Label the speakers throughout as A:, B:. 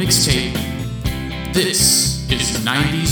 A: mixtape. This is 90s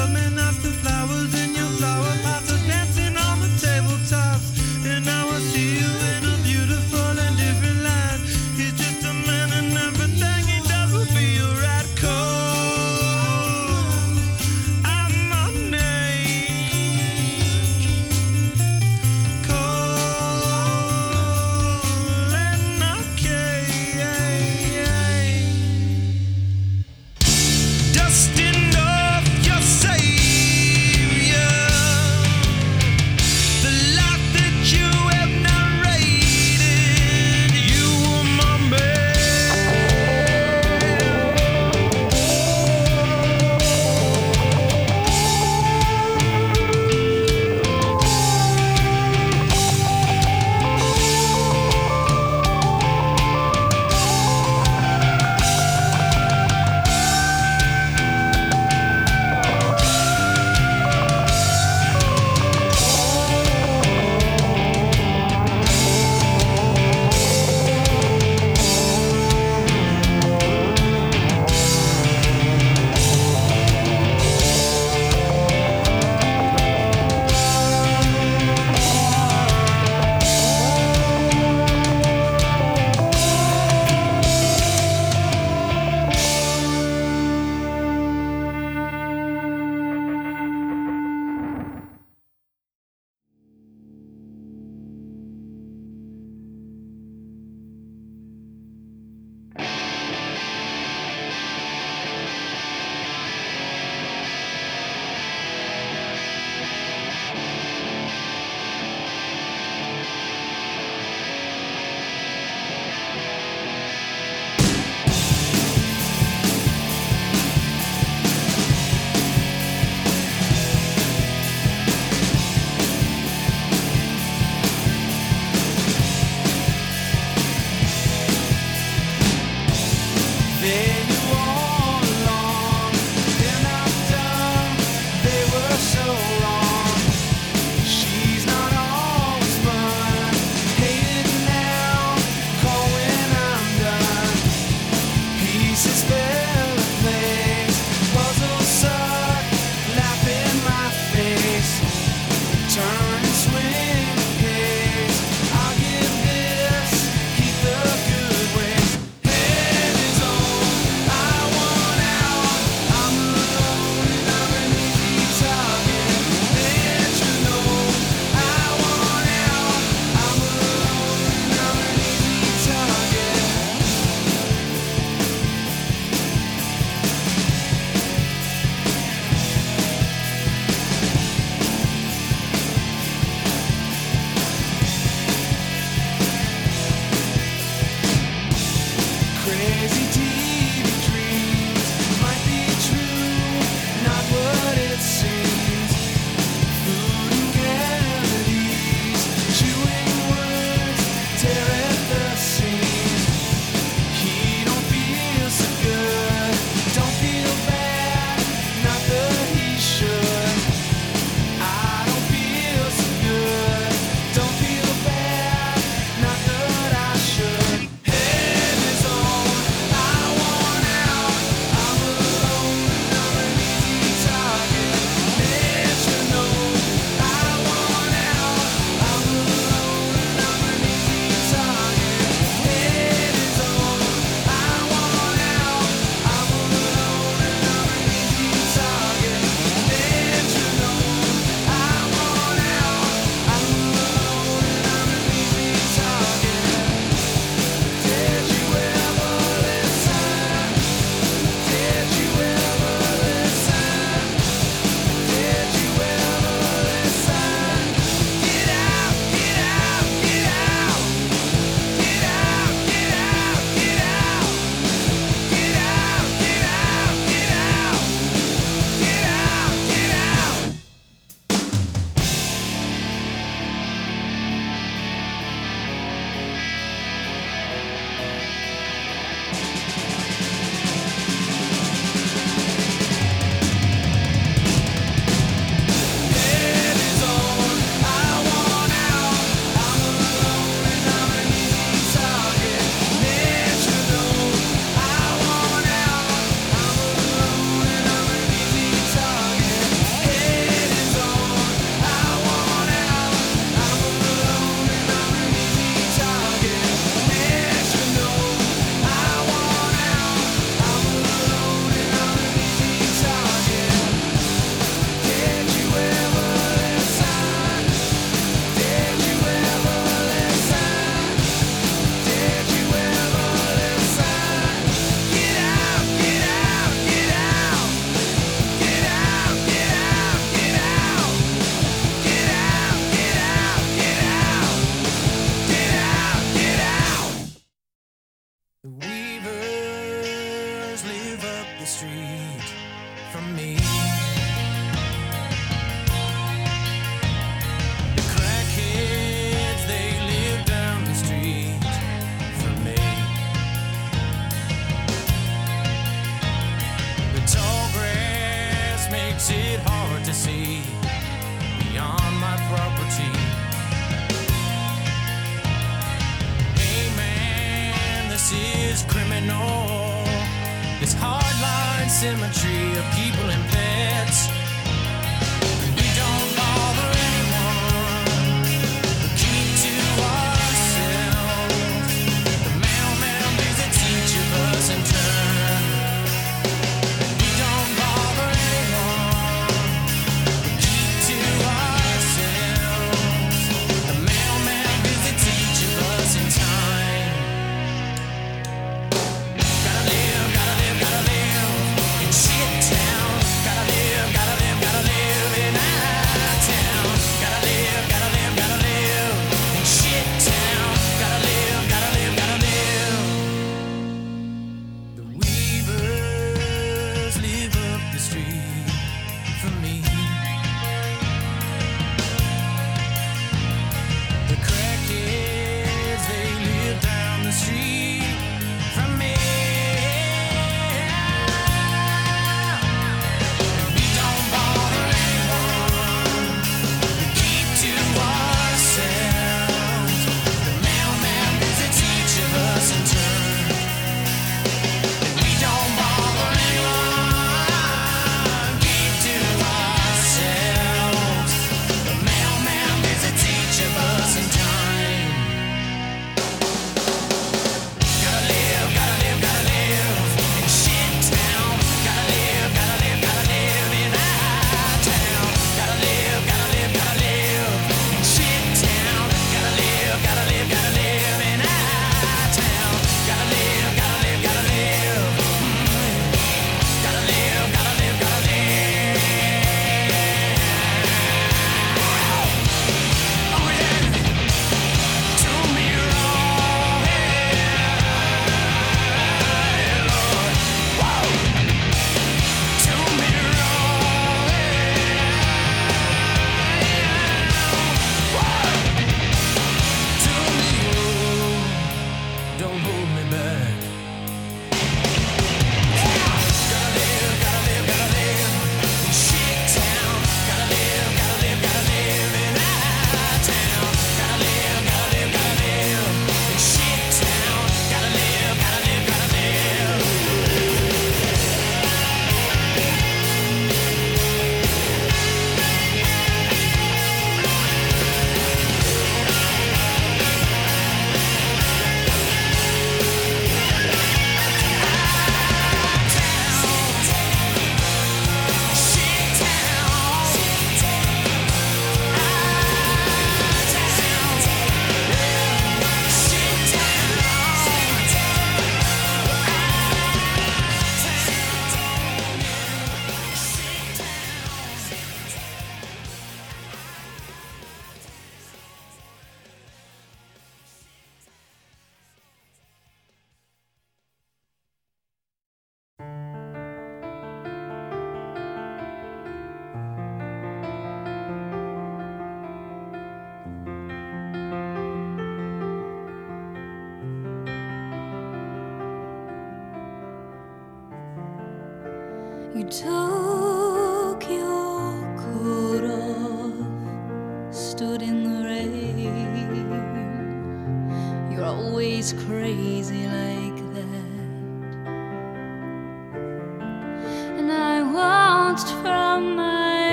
B: coming off the flowers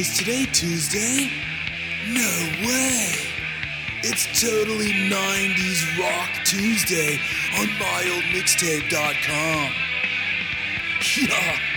B: Is
C: today Tuesday? No way! It's totally 90s Rock Tuesday on myoldmixtape.com. Yeah!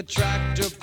D: the
E: tractor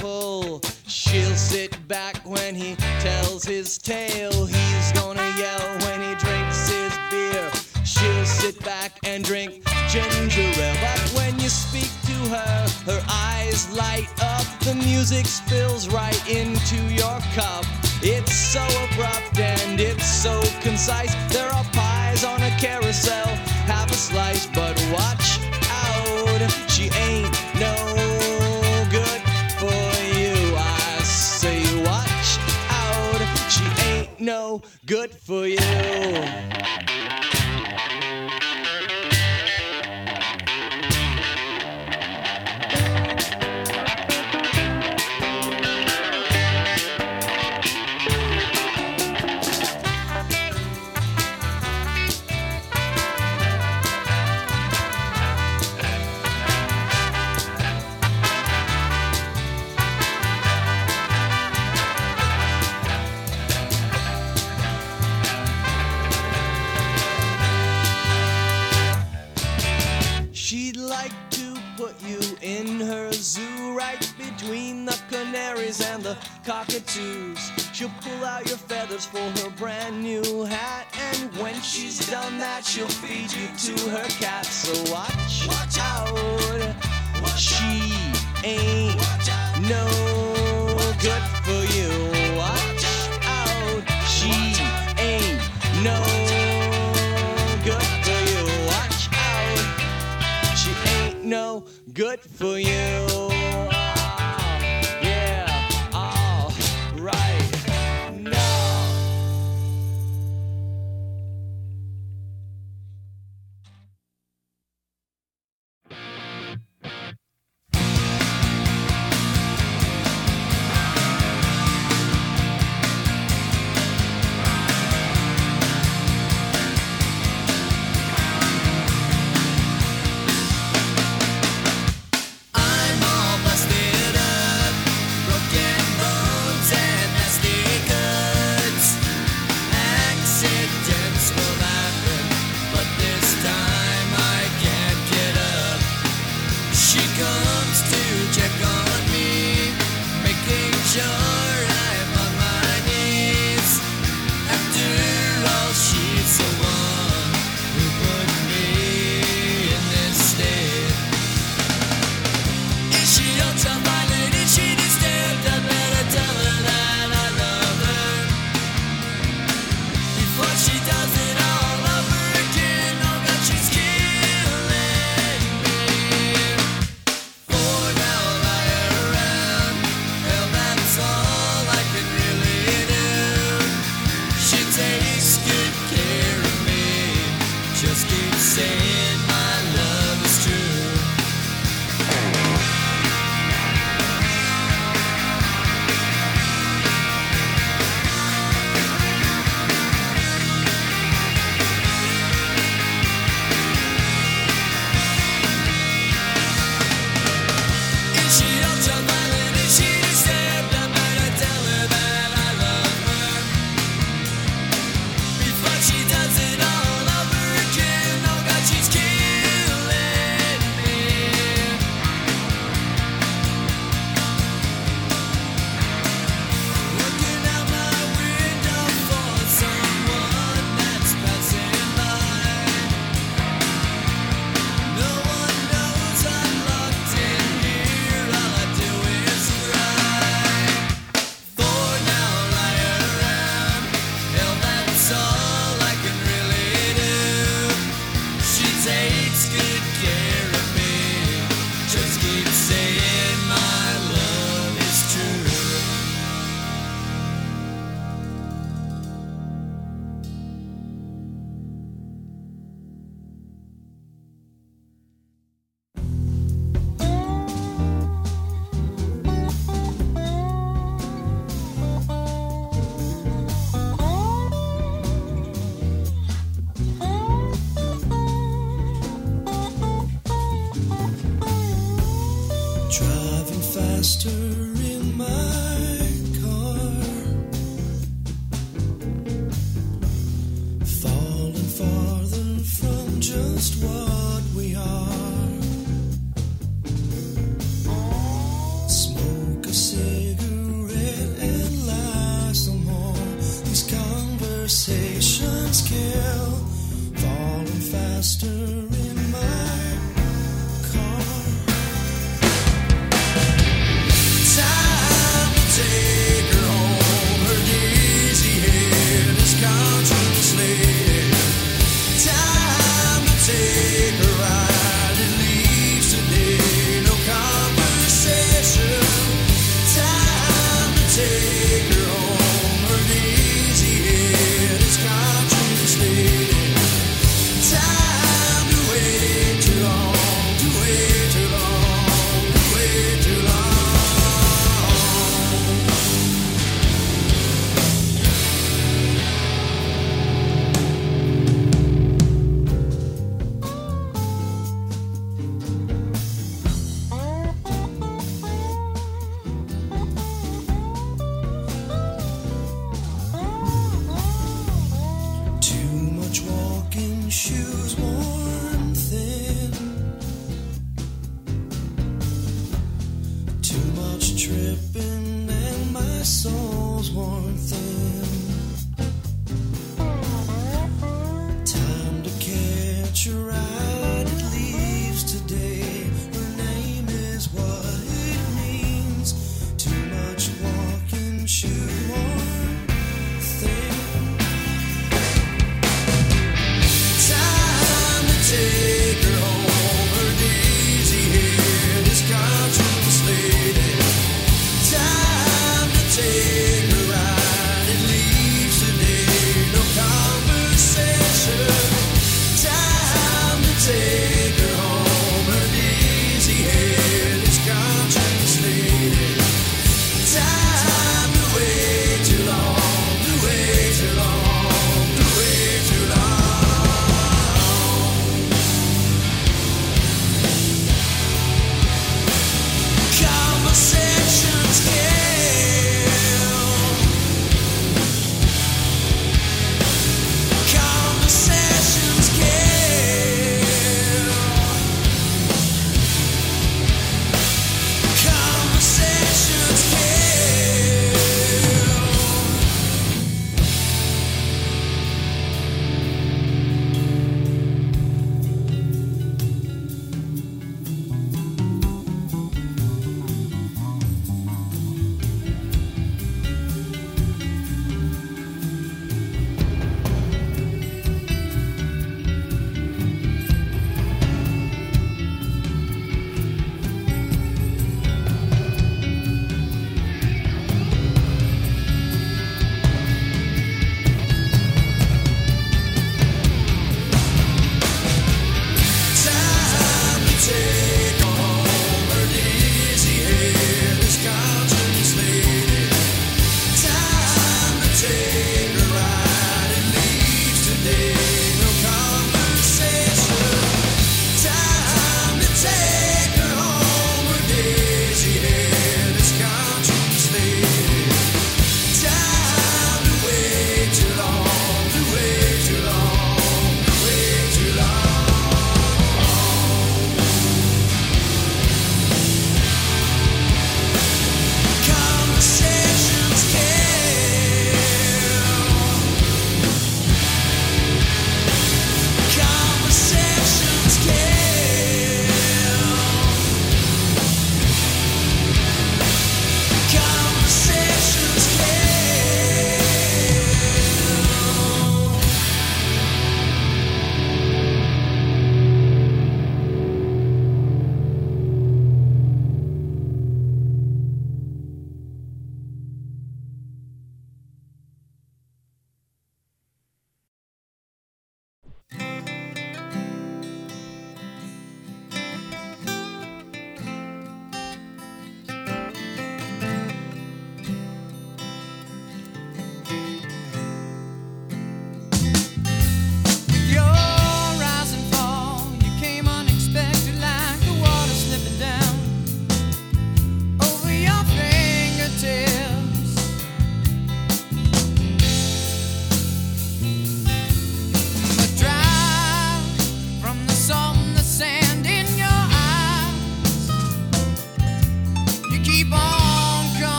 E: cockatoos. She'll pull out your feathers for her brand new hat. And when she's done that, she'll feed you to her cat. So watch, watch out. she ain't no watch good out. for you. Watch, watch out. She out. ain't no good for you. Watch out. She ain't no good for you.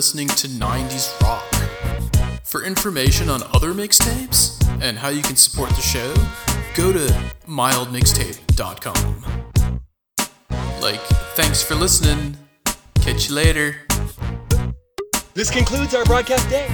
F: Listening to 90s Rock. For information on other mixtapes and how you can support the show, go to mildmixtape.com. Like, thanks for listening. Catch you later.
G: This concludes our broadcast day.